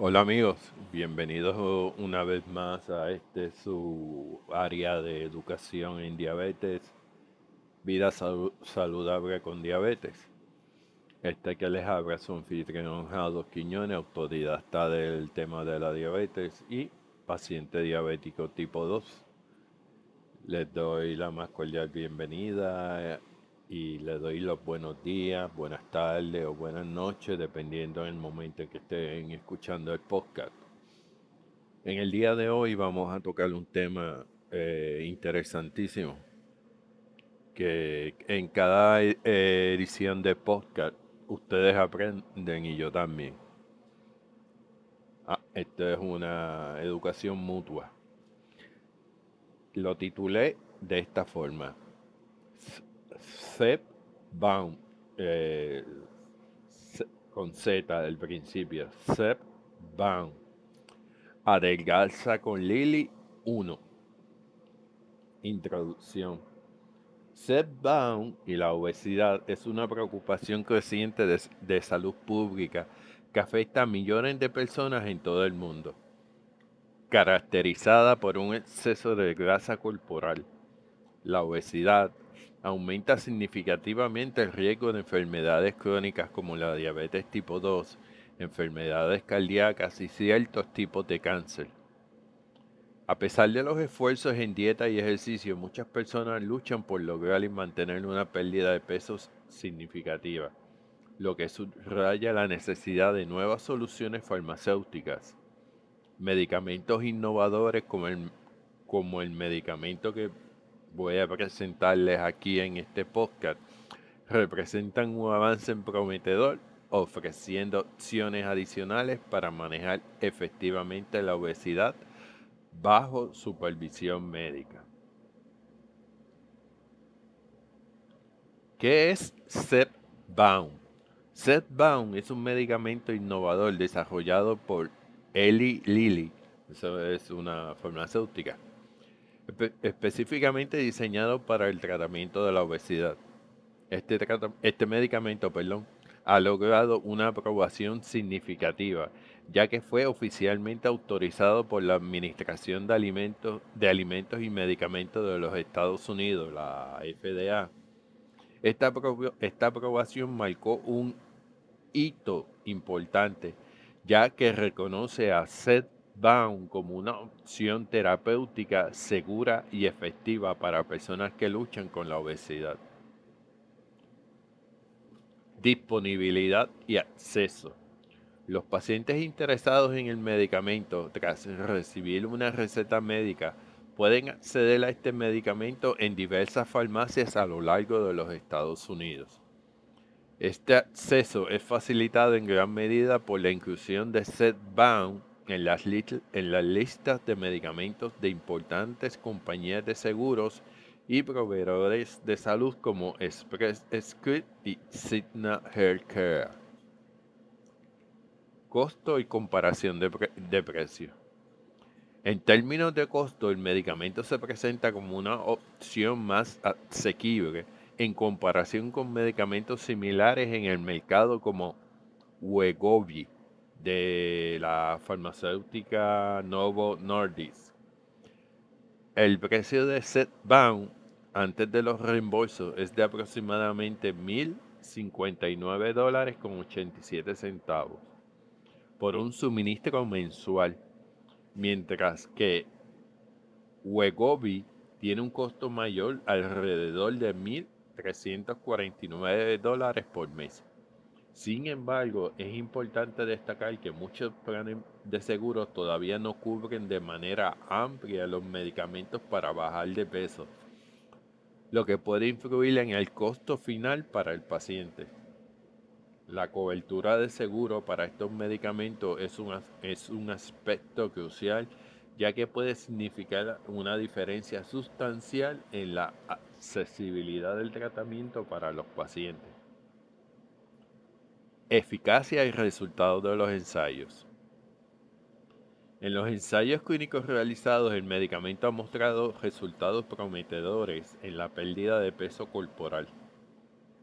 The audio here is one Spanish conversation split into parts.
Hola amigos, bienvenidos una vez más a este su área de educación en diabetes, vida saludable con diabetes. Este que les habla es un anfitrión Quiñones, autodidacta del tema de la diabetes y paciente diabético tipo 2. Les doy la más cordial bienvenida y les doy los buenos días, buenas tardes o buenas noches, dependiendo del momento en que estén escuchando el podcast. En el día de hoy vamos a tocar un tema eh, interesantísimo que en cada eh, edición de podcast ustedes aprenden y yo también. Ah, esto es una educación mutua. Lo titulé de esta forma. Sep Baum, eh, con Z del principio. Sep Baum. Adelgaza con Lili 1. Introducción. Setbound y la obesidad es una preocupación creciente de, salud pública que afecta a millones de personas en todo el mundo, caracterizada por un exceso de grasa corporal. La obesidad aumenta significativamente el riesgo de enfermedades crónicas como la diabetes tipo 2, enfermedades cardíacas y ciertos tipos de cáncer. A pesar de los esfuerzos en dieta y ejercicio, muchas personas luchan por lograr y mantener una pérdida de peso significativa, lo que subraya la necesidad de nuevas soluciones farmacéuticas, medicamentos innovadores como el, como el medicamento que voy a presentarles aquí en este podcast, representan un avance prometedor ofreciendo opciones adicionales para manejar efectivamente la obesidad bajo supervisión médica. ¿Qué es Zepbound? Zepbound es un medicamento innovador desarrollado por Eli Lilly, eso es una farmacéutica, específicamente diseñado para el tratamiento de la obesidad. Este, este medicamento perdón, ha logrado una aprobación significativa ya que fue oficialmente autorizado por la Administración de Alimentos, de Alimentos y Medicamentos de los Estados Unidos, la FDA. Esta, esta aprobación marcó un hito importante, ya que reconoce a Zepbound como una opción terapéutica segura y efectiva para personas que luchan con la obesidad. Disponibilidad y acceso. Los pacientes interesados en el medicamento tras recibir una receta médica pueden acceder a este medicamento en diversas farmacias a lo largo de los Estados Unidos. Este acceso es facilitado en gran medida por la inclusión de Zepbound en las, listas de medicamentos de importantes compañías de seguros y proveedores de salud como Express Script y Cigna Healthcare costo y comparación de, precio. En términos de costo, el medicamento se presenta como una opción más asequible en comparación con medicamentos similares en el mercado como Wegovy de la farmacéutica Novo Nordisk. El precio de Setbound antes de los reembolsos es de aproximadamente 1.059 dólares con 87 centavos por un suministro mensual, mientras que Wegovy tiene un costo mayor alrededor de 1.349 dólares por mes. Sin embargo, es importante destacar que muchos planes de seguro todavía no cubren de manera amplia los medicamentos para bajar de peso, lo que puede influir en el costo final para el paciente. La cobertura de seguro para estos medicamentos es un, es un aspecto crucial ya que puede significar una diferencia sustancial en la accesibilidad del tratamiento para los pacientes. Eficacia y resultados de los ensayos. En los ensayos clínicos realizados, el medicamento ha mostrado resultados prometedores en la pérdida de peso corporal.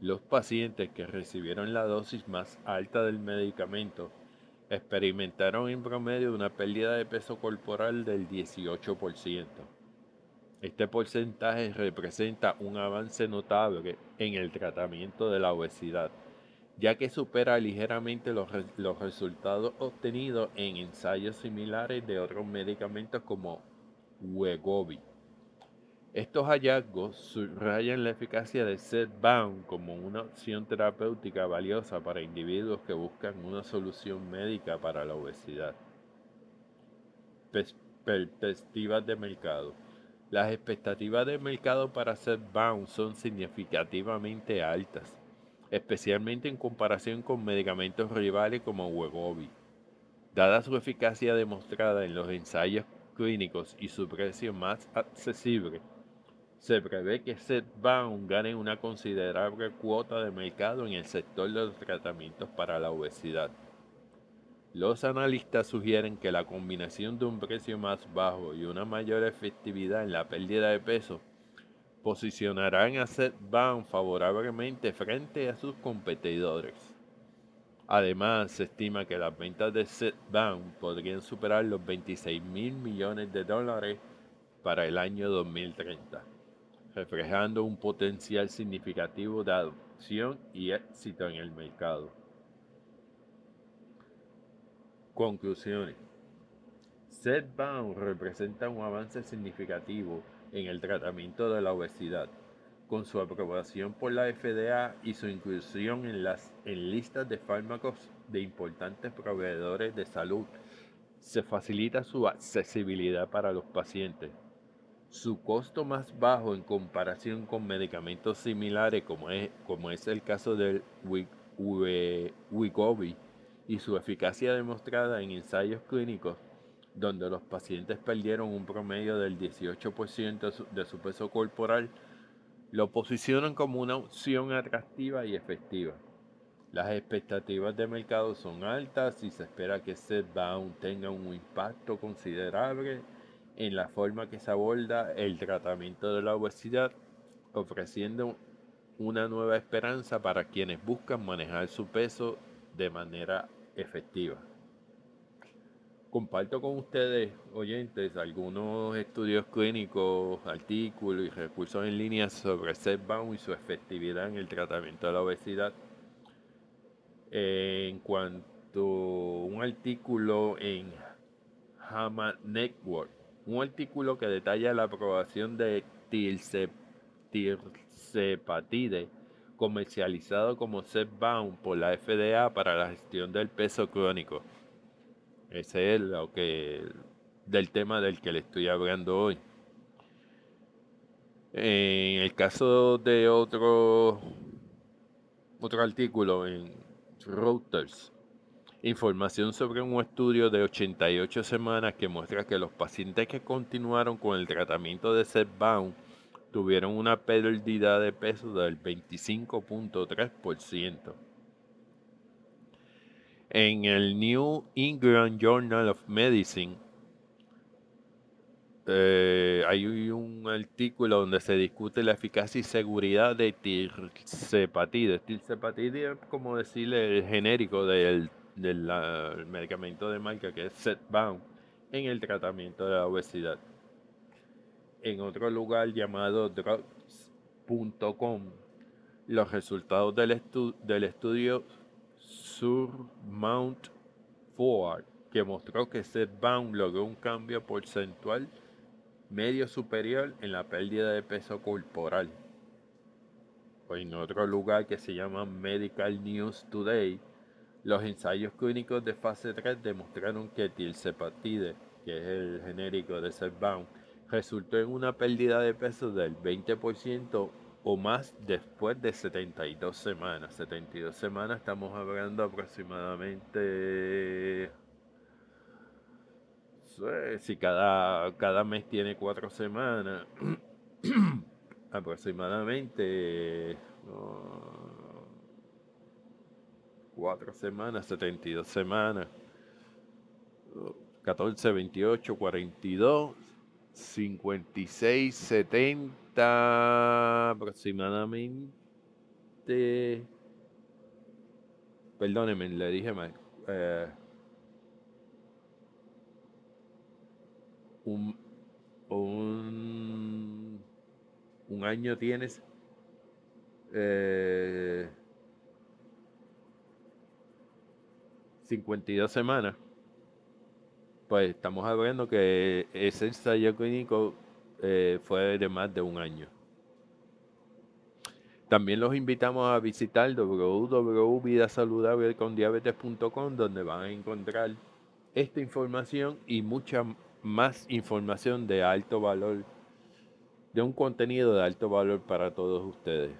Los pacientes que recibieron la dosis más alta del medicamento experimentaron en promedio una pérdida de peso corporal del 18%. Este porcentaje representa un avance notable en el tratamiento de la obesidad ya que supera ligeramente los, resultados obtenidos en ensayos similares de otros medicamentos como Wegovy. Estos hallazgos subrayan la eficacia de Zepbound como una opción terapéutica valiosa para individuos que buscan una solución médica para la obesidad. Perspectivas de mercado. Las expectativas de mercado para Zepbound son significativamente altas especialmente en comparación con medicamentos rivales como Wegovy. Dada su eficacia demostrada en los ensayos clínicos y su precio más accesible, se prevé que Zepbound gane una considerable cuota de mercado en el sector de los tratamientos para la obesidad. Los analistas sugieren que la combinación de un precio más bajo y una mayor efectividad en la pérdida de peso posicionarán a Zepbound favorablemente frente a sus competidores. Además, se estima que las ventas de Zepbound podrían superar los 26 mil millones de dólares para el año 2030, reflejando un potencial significativo de adopción y éxito en el mercado. Conclusiones. Zepbound representa un avance significativo en el tratamiento de la obesidad, con su aprobación por la FDA y su inclusión en, las, en listas de fármacos de importantes proveedores de salud, se facilita su accesibilidad para los pacientes. Su costo más bajo en comparación con medicamentos similares como es, como es el caso del Wegovy y su eficacia demostrada en ensayos clínicos donde los pacientes perdieron un promedio del 18% de su peso corporal, lo posicionan como una opción atractiva y efectiva. Las expectativas de mercado son altas y se espera que Zepbound tenga un impacto considerable en la forma que se aborda el tratamiento de la obesidad, ofreciendo una nueva esperanza para quienes buscan manejar su peso de manera efectiva. Comparto con ustedes, oyentes, algunos estudios clínicos, artículos y recursos en línea sobre Zepbound y su efectividad en el tratamiento de la obesidad. en cuanto a un artículo en Hama Network, un artículo que detalla la aprobación de tirzepatide comercializado como Zepbound por la FDA para la gestión del peso crónico ese es lo que del tema del que le estoy hablando hoy. En el caso de otro otro artículo en Reuters, información sobre un estudio de 88 semanas que muestra que los pacientes que continuaron con el tratamiento de Zepbound tuvieron una pérdida de peso del 25.3%. En el New England Journal of Medicine eh, hay un artículo donde se discute la eficacia y seguridad de tirzepatide. Tirzepatide es como decirle el genérico del, medicamento de marca que es Zepbound en el tratamiento de la obesidad. En otro lugar llamado drugs.com, los resultados del, del estudio Surmount Ford, que mostró que Zepbound logró un cambio porcentual medio superior en la pérdida de peso corporal. O en otro lugar que se llama Medical News Today, los ensayos clínicos de fase 3 demostraron que tilsepatide, que es el genérico de Zepbound, resultó en una pérdida de peso del 20% o más después de 72 semanas. 72 semanas estamos hablando aproximadamente si cada, cada mes tiene cuatro semanas, aproximadamente cuatro semanas, 72 semanas, 14, 28, 42, 56, 70 aproximadamente. Perdónenme, le dije mal. Eh, un, un, año tienes eh, 52 semanas, pues estamos hablando que ese ensayo clínico eh, fue de más de un año. También los invitamos a visitar www.vidasaludablecondiabetes.com donde van a encontrar esta información y mucha más información de alto valor, de un contenido de alto valor para todos ustedes.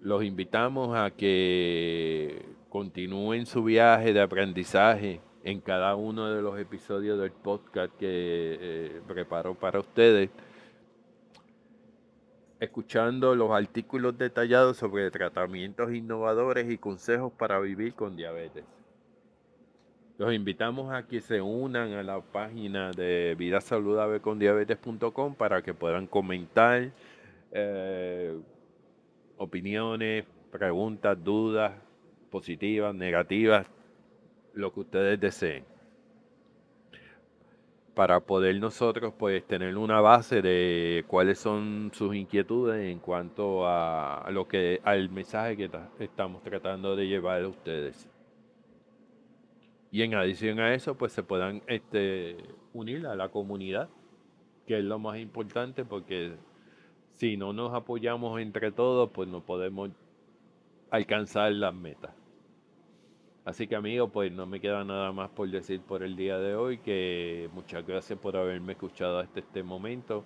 Los invitamos a que continúen su viaje de aprendizaje en cada uno de los episodios del podcast que eh, preparó para ustedes, escuchando los artículos detallados sobre tratamientos innovadores y consejos para vivir con diabetes. Los invitamos a que se unan a la página de Vida Saludable con Diabetes.com para que puedan comentar eh, opiniones, preguntas, dudas positivas, negativas, lo que ustedes deseen. Para poder nosotros pues tener una base de cuáles son sus inquietudes en cuanto a lo que al mensaje que estamos tratando de llevar a ustedes y en adición a eso, pues se puedan este, unir a la comunidad, que es lo más importante, porque si no nos apoyamos entre todos, pues no podemos alcanzar las metas. Así que amigos, pues no me queda nada más por decir por el día de hoy, que muchas gracias por haberme escuchado hasta este momento.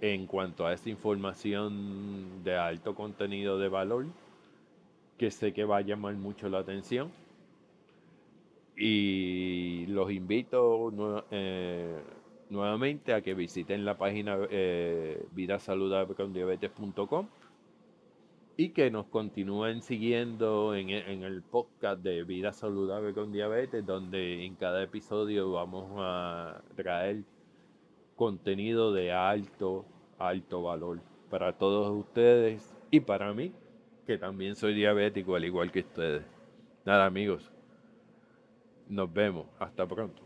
En cuanto a esta información de alto contenido de valor, que sé que va a llamar mucho la atención y los invito eh, nuevamente a que visiten la página eh, y que nos continúen siguiendo en, en, el podcast de Vida Saludable con Diabetes, donde en cada episodio vamos a traer contenido de alto, alto valor para todos ustedes y para mí, que también soy diabético al igual que ustedes. Nada amigos, Nos vemos. Hasta pronto.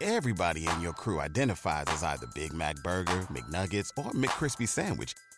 Everybody in your crew identifies as either Big Mac Burger, McNuggets, or McCrispy Sandwich.